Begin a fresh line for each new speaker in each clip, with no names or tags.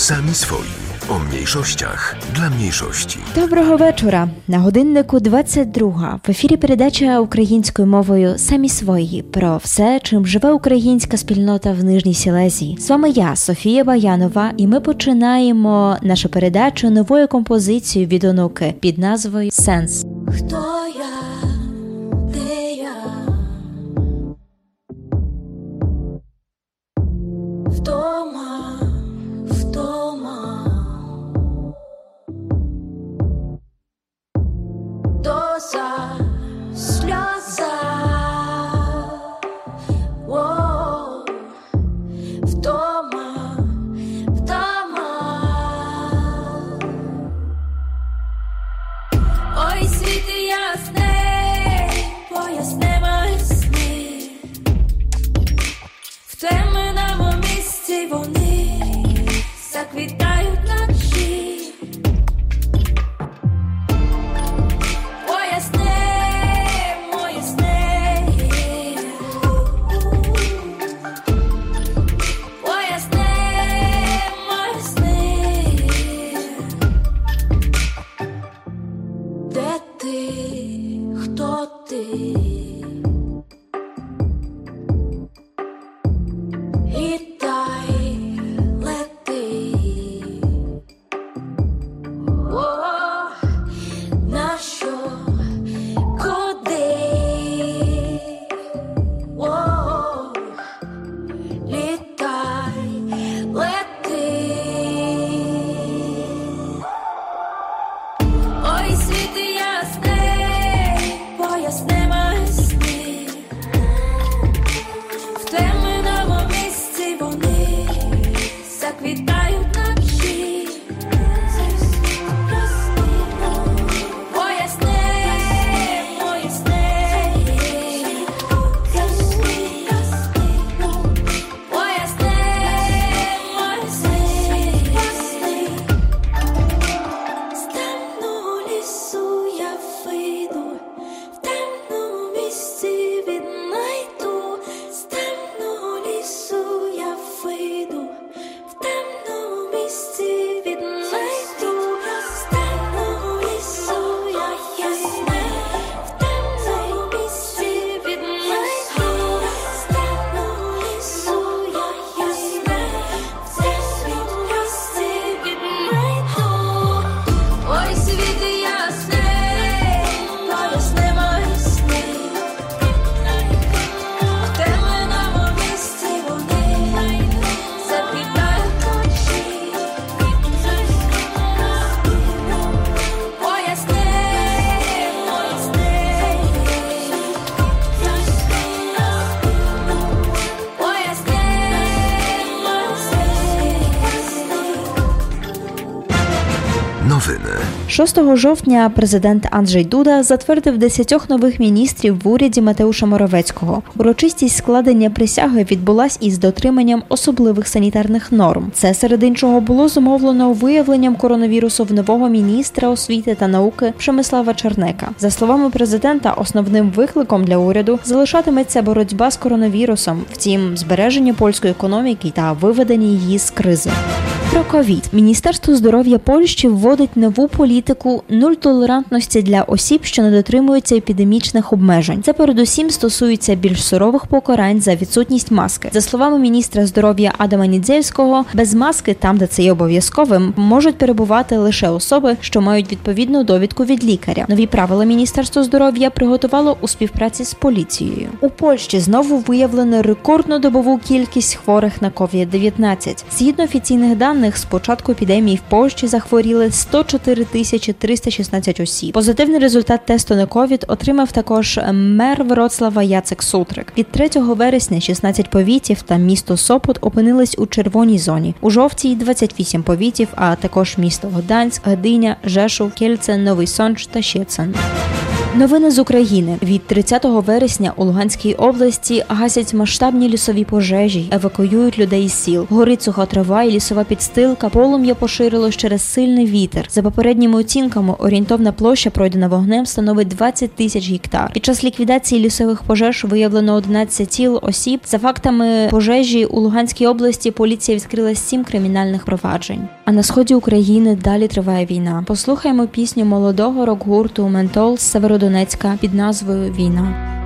Sami swoi. O mniejszościach dla mniejszości.
Доброго вечора. На годиннику 22. В ефірі передача українською мовою Самі свої про все, чим живе українська спільнота в Нижній Сілезії. З вами я, Софія Баянова, і ми починаємо нашу передачу новою композицією від онуки під назвою Сенс.
Хто
6 жовтня президент Анджей Дуда затвердив 10 нових міністрів в уряді Матеуша Моровецького. Урочистість складення присяги відбулась із дотриманням особливих санітарних норм. Це серед іншого було зумовлено виявленням коронавірусу в нового міністра освіти та науки Przemysława Чернека. За словами президента, основним викликом для уряду залишатиметься боротьба з коронавірусом, втім, збереження польської економіки та виведення її з кризи. Про ковід Міністерство здоров'я Польщі вводить нову політику нуль толерантності для осіб, що не дотримуються епідемічних обмежень. Це передусім стосується більш сурових покарань за відсутність маски. За словами міністра здоров'я Адама Нідзельського, без маски, там де це є обов'язковим, можуть перебувати лише особи, що мають відповідну довідку від лікаря. Нові правила Міністерство здоров'я приготувало у співпраці з поліцією. У Польщі знову виявлено рекордну добову кількість хворих на COVID-19. Згідно офіційних даних, з початку епідемії в Польщі захворіли 104 тисячі 316 осіб. Позитивний результат тесту на ковід отримав також мер Вроцлава Яцек Сутрик. Від 3 вересня 16 повітів та місто Сопот опинились у червоній зоні. У жовтій 28 повітів, а також місто Гданськ, Гдиня, Жешув, Кельце, Новий Сонч та Щецин.
Новини з України від 30 вересня у Луганській області гасять масштабні лісові пожежі, евакуюють людей із сіл. Горить суха трава і лісова підстилка. Полум'я поширилось через сильний вітер. За попередніми оцінками, орієнтовна площа пройдена вогнем становить 20 тисяч гектар. Під час ліквідації лісових пожеж виявлено 11 тіл осіб. За фактами пожежі у Луганській області поліція відкрила 7 кримінальних проваджень. А на сході України далі триває війна. Послухаємо пісню молодого рок-гурту Ментол з Северодонецька під назвою Війна.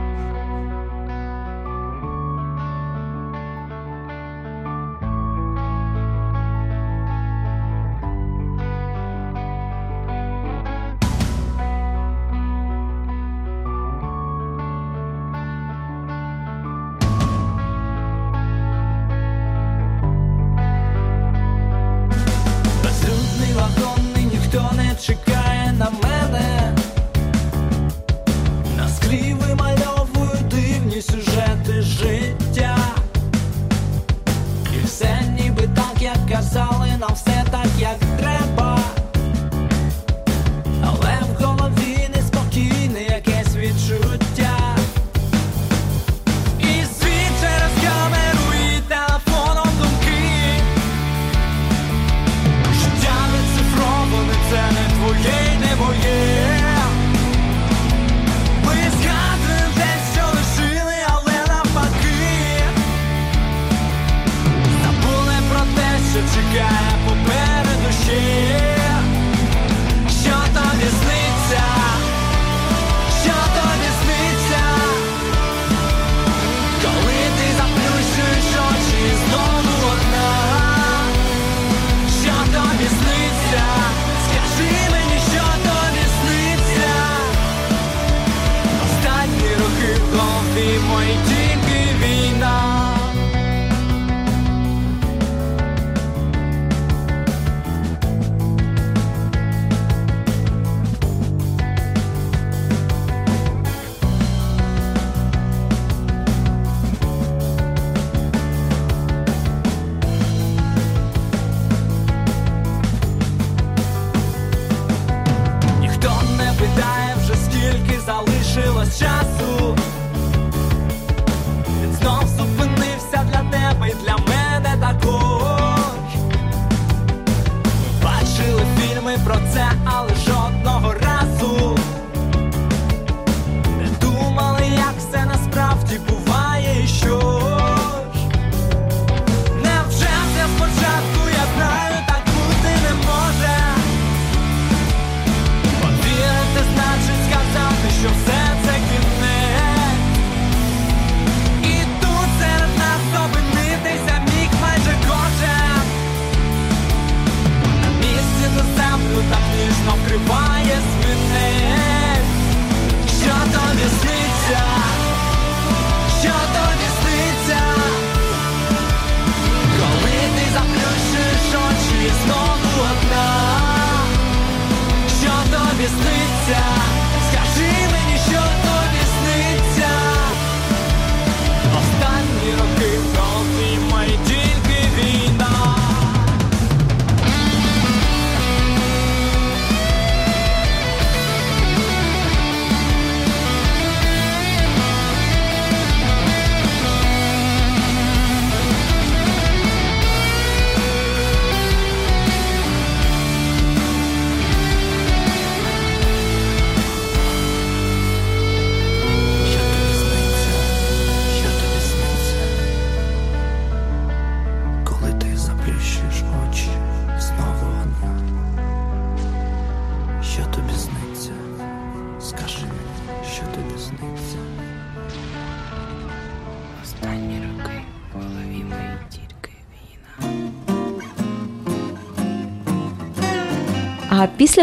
carochaço.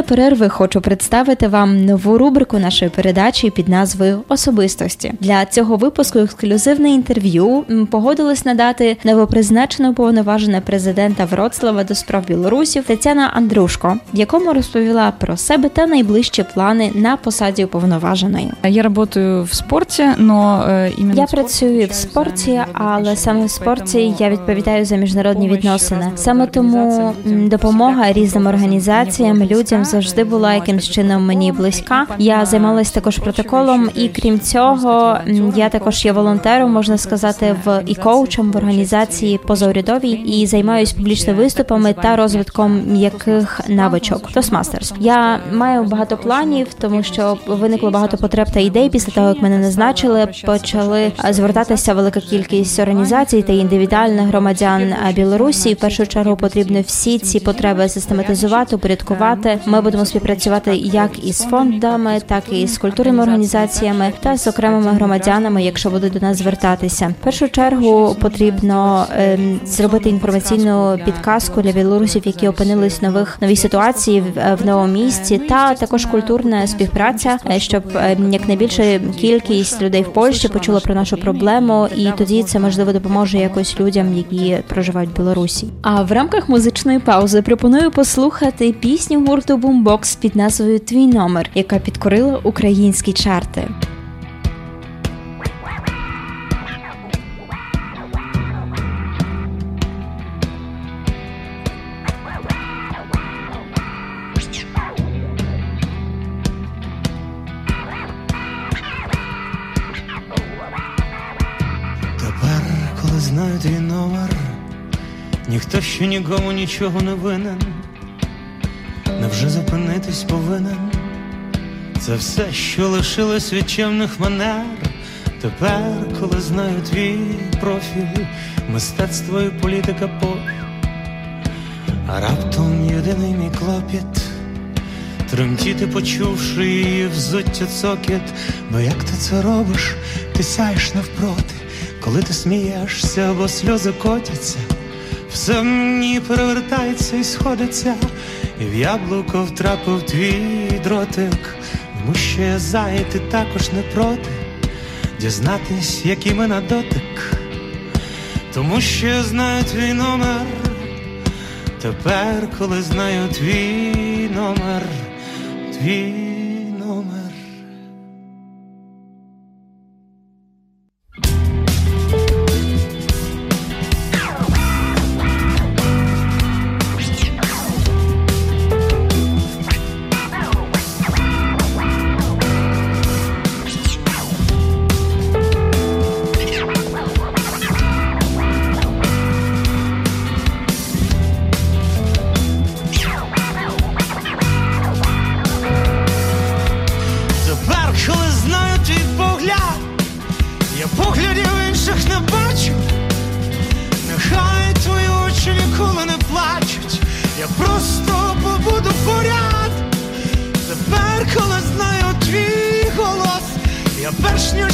після перерви хочу представити вам нову рубрику нашої передачі під назвою Особистості. Для цього випуску ексклюзивне інтерв'ю м, погодилась надати новопризначена уповноважена президента Вроцлава до справ білорусів Тетяна Андрушко, в якому розповіла про себе та найближчі плани на посаді уповноваженої.
Я работаю в спорте, но э, именно
Я
в спорте
працюю в
отвечаю за
спорті,
международные
але саме в
отношения,
спорті
поэтому,
я
э,
відповідаю за міжнародні
помощь
відносини.
разного
Саме
рода
тому
організаціям,
м,
людям
допомога
всіляко
різним
образом мені
організаціям,
була
цим людям завжди була якимсь чином мені близька. Я займалась також протоколом, і крім цього, я також є волонтером, можна сказати, в і коучем в організації позаурядовій і займаюсь публічними виступами та розвитком м'яких навичок. Toastmasters. Я маю багато планів, тому що виникло багато потреб та ідей після того, як мене назначили. Почали звертатися велика кількість організацій та індивідуальних громадян Білорусі. В першу чергу потрібно всі ці потреби систематизувати, упорядкувати. Ми будемо співпрацювати як із фондами, так і з культурними організаціями та з окремими громадянами, якщо будуть до нас звертатися. В першу чергу потрібно ем, зробити інформаційну підказку для білорусів, які опинились в нових новій ситуації в, е, в новому місці, та також культурна співпраця, е, щоб е, якнайбільша кількість людей в Польщі почула про нашу проблему, і тоді це можливо допоможе якось людям, які проживають в Білорусі. А в рамках музичної паузи пропоную послухати пісню гурту Boombox під назвою Твій номер, яка підкорила українські чарти.
Знаю твій номер, ніхто ще нікому нічого не винен. Невже зупинитись повинен? Це все, що лишилось від чемних манер. Тепер, коли знаю твій профіль, мистецтво і політика пофіг. А раптом єдиний мій клопіт Тремтіти, почувши її взуття цокіт, бо як ти це робиш, ти сяєш навпроти, коли ти смієшся або сльози котяться, все мені перевертається і сходиться, і в яблуко втрапив твій дротик, тому що я зай, також не проти, дізнатись, як ми на дотик, тому що знаю твій номер. Тепер, коли знаю твій номер, твій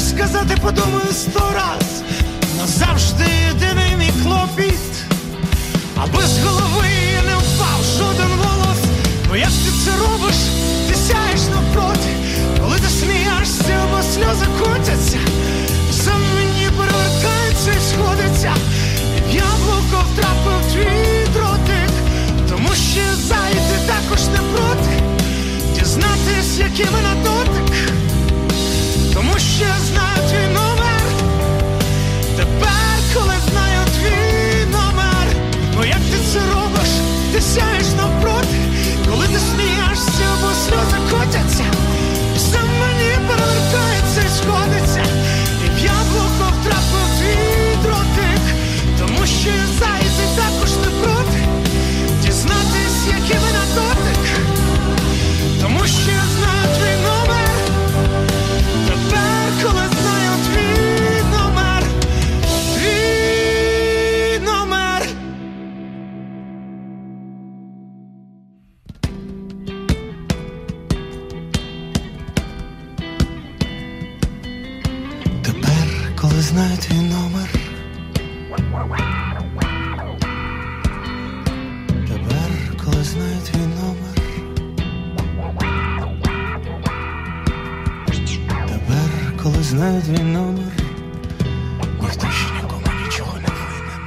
сказати, подумаю сто раз. Назавжди єдиний мій клопіт, аби з голови не впав жоден волос. Бо як ти це робиш, ти сяєш навпроти, коли ти смієшся, або сльози котяться, все мені перевертається і сходиться, і в яблуко втрапив твій дротик, тому що зайти також не проти, дізнатись, який ми на Тепер, коли знаю твій номер, ніхто ще нікому нічого не винен.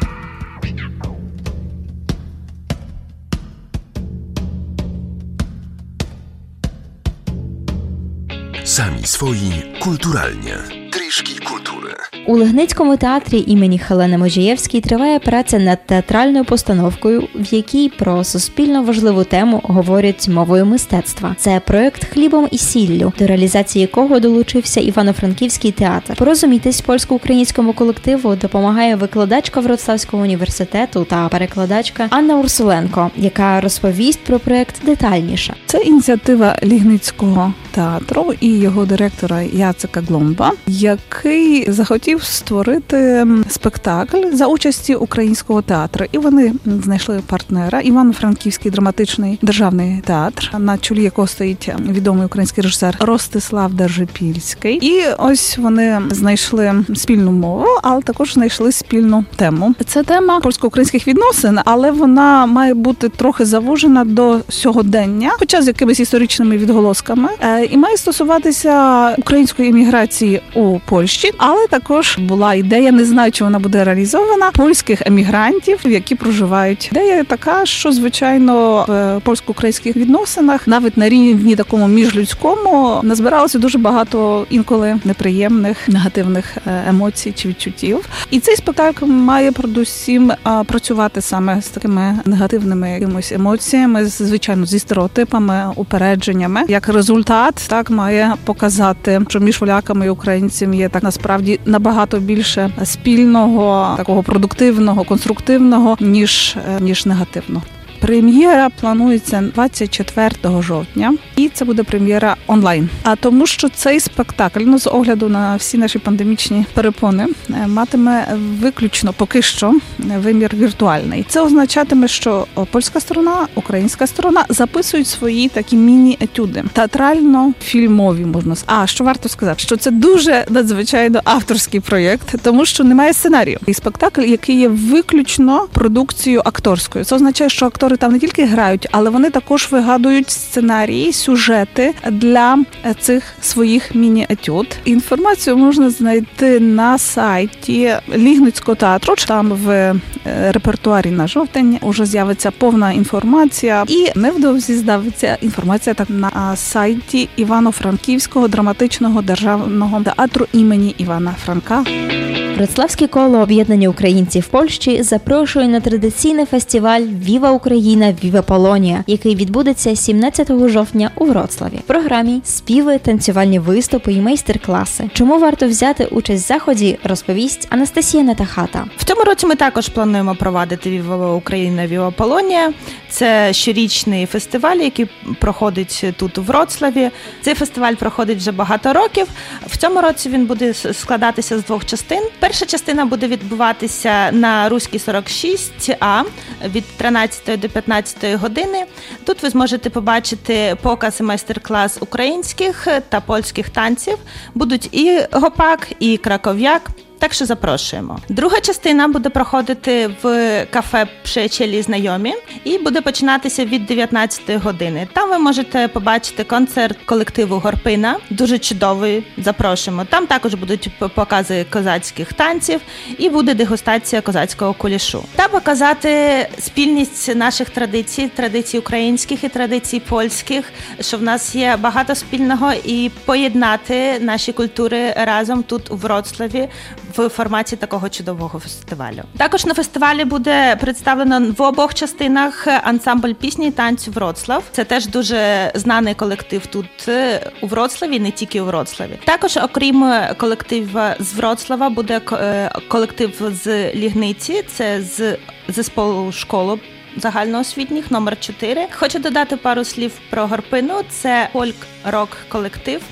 Sami swoi kulturalnie. Trio Kieliszki kultury.
У Легницькому театрі імені Хелени Можієвській триває праця над театральною постановкою, в якій про суспільно важливу тему говорять мовою мистецтва. Це проект хлібом і сіллю, до реалізації якого долучився Івано-Франківський театр. Порозумітись польсько-українському колективу допомагає викладачка Вроцлавського університету та перекладачка Анна Урсуленко, яка розповість про проект детальніше.
Це ініціатива Лігницького театру і його директора Яцека Гломба, який захотів створити спектакль за участі українського театру. І вони знайшли партнера Івано-Франківський драматичний державний театр, на чолі якого стоїть відомий український режисер Ростислав Держипільський. І ось вони знайшли спільну мову, але також знайшли спільну тему. Це тема польсько-українських відносин, але вона має бути трохи завужена до сьогодення, хоча з якимись історичними відголосками, Е, і має стосуватися української еміграції у Польщі, але також була ідея, не знаю, чи вона буде реалізована польських емігрантів, які проживають. Ідея така, що звичайно в польсько-українських відносинах, навіть на рівні такому міжлюдському, назбиралося дуже багато інколи неприємних негативних е, емоцій чи відчуттів. І цей спектакль має передусім працювати саме з такими негативними якимось емоціями, звичайно, зі стереотипами, упередженнями. Як результат, так має показати, що між поляками і українцями є так насправді набагато більше спільного, такого продуктивного, конструктивного, ніж е, ніж негативного. Прем'єра планується 24 жовтня, і це буде прем'єра онлайн. А тому, що цей спектакль, ну з огляду на всі наші пандемічні перепони, е, матиме виключно поки що е, вимір віртуальний. Це означатиме, що польська сторона, українська сторона записують свої такі міні-етюди, театрально-фільмові можна. А що варто сказати, що це дуже надзвичайно авторський проєкт, тому що немає сценарію. І спектакль, який є виключно продукцією акторською. Це означає, що актори там не тільки грають, але вони також вигадують сценарії, сюжети для е, цих своїх міні-етюд. Інформацію можна знайти на сайті Лігницького театру. Там в е, репертуарі на жовтень уже з'явиться повна інформація, і невдовзі з'явиться інформація так на сайті Івано-Франківського драматичного державного театру імені Івана Франка.
Вроцлавське коло об'єднання українців Польщі запрошує на традиційний фестиваль Віва Україна, Віва Полонія, який відбудеться 17 жовтня у Вроцлаві. В програмі співи, танцювальні виступи і майстер-класи. Чому варто взяти участь в заході, розповість Анастасія Натахата.
В цьому році ми також плануємо провадити Віва Україна Віва Полонія. Це щорічний фестиваль, який проходить тут у Вроцлаві. Цей фестиваль проходить вже багато років. В цьому році він буде складатися з двох частин. Перша частина буде відбуватися на Руській 46А від 13 до 15 години. Тут ви зможете побачити показ і майстер-клас українських та польських танців. Будуть і гопак, і краков'як. Так що запрошуємо. Друга частина буде проходити в кафе «Przyjacieli знайомі і буде починатися від 19 години. Там ви можете побачити концерт колективу Горпина. Дуже чудовий. Запрошуємо. Там також будуть покази козацьких танців і буде дегустація козацького кулішу. Та показати спільність наших традицій, традицій українських і традицій польських, що в нас є багато спільного, і поєднати наші культури разом тут у Вроцлаві в форматі такого чудового фестивалю. Також на фестивалі буде представлено в обох частинах ансамбль пісні і танцю Вроцлав. Це теж дуже знаний колектив тут е, у Вроцлаві, не тільки у Вроцлаві. Також, окрім колектива з Вроцлава, буде е, колектив з Лігниці, це з зесполу школу. Загальноосвітніх номер 4 Хочу додати пару слів про Горпину. Це фольк-рок колектив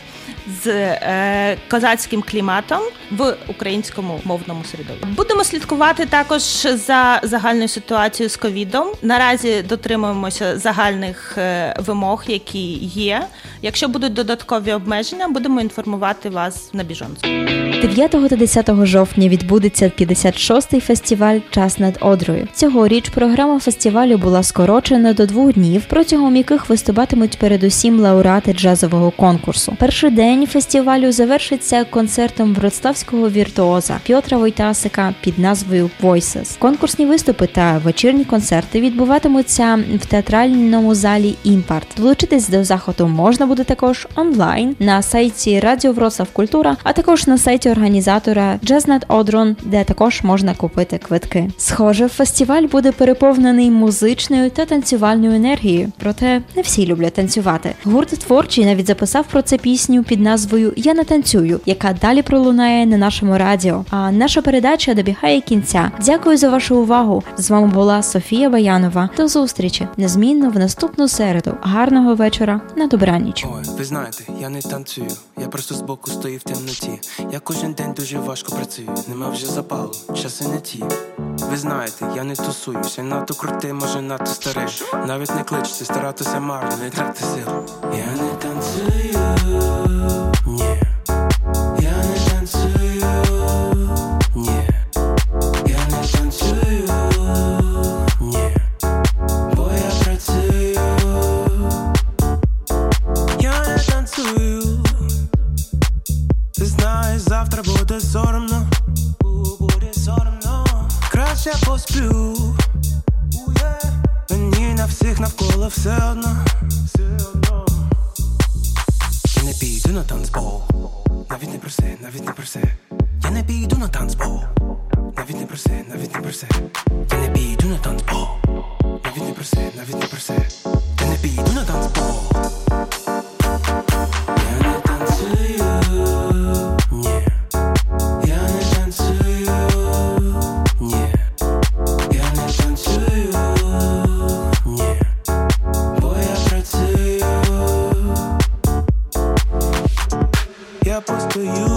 з е, козацьким кліматом в українському мовному середовищі. Будемо слідкувати також за загальною ситуацією з ковідом. Наразі дотримуємося загальних е, вимог, які є. Якщо будуть додаткові обмеження, будемо інформувати вас на біжонцю.
9 та 10 жовтня відбудеться 56-й фестиваль Час над Одрою. Цьогоріч програма фестивалю була скорочена до двох днів, протягом яких виступатимуть передусім лауреати джазового конкурсу. Перший день День фестивалю завершиться концертом вроцлавського віртуоза Пьотра Войтасика під назвою Voices. Конкурсні виступи та вечірні концерти відбуватимуться в театральному залі Імпарт. Долучитись до заходу можна буде також онлайн на сайті Радіо Вроцлав Культура, а також на сайті організатора Jazznet Odron, де також можна купити квитки. Схоже, фестиваль буде переповнений музичною та танцювальною енергією. Проте не всі люблять танцювати. Гурт творчий навіть записав про це пісню під назвою Я не танцюю, яка далі пролунає на нашому радіо. А наша передача добігає кінця. Дякую за вашу увагу. З вами була Софія Баянова. До зустрічі незмінно в наступну середу. Гарного вечора на добраніч.
Ой, ви знаєте, я не танцюю, я просто збоку стою в темноті. Я кожен день дуже важко працюю, нема вже запалу, часи не ті. Ви знаєте, я не тусуюся, надто крутий, може надто старий. Навіть не кличте, старатися марно, не тратьте сил. Я не танцюю, ні. Я не танцюю, ні. Я не танцюю, ні. Бо я працюю. Я не танцюю. Ти знаєш, завтра буде соромно. Краще посплю. Мені на всіх навколо все одно. Я не піду на танцпол. Навіть не проси, навіть не проси. Я не піду на танцпол. Навіть не проси, навіть не проси. Я не піду на танцпол. Навіть не проси, навіть не проси. Я не піду на танцпол. Я постою, мені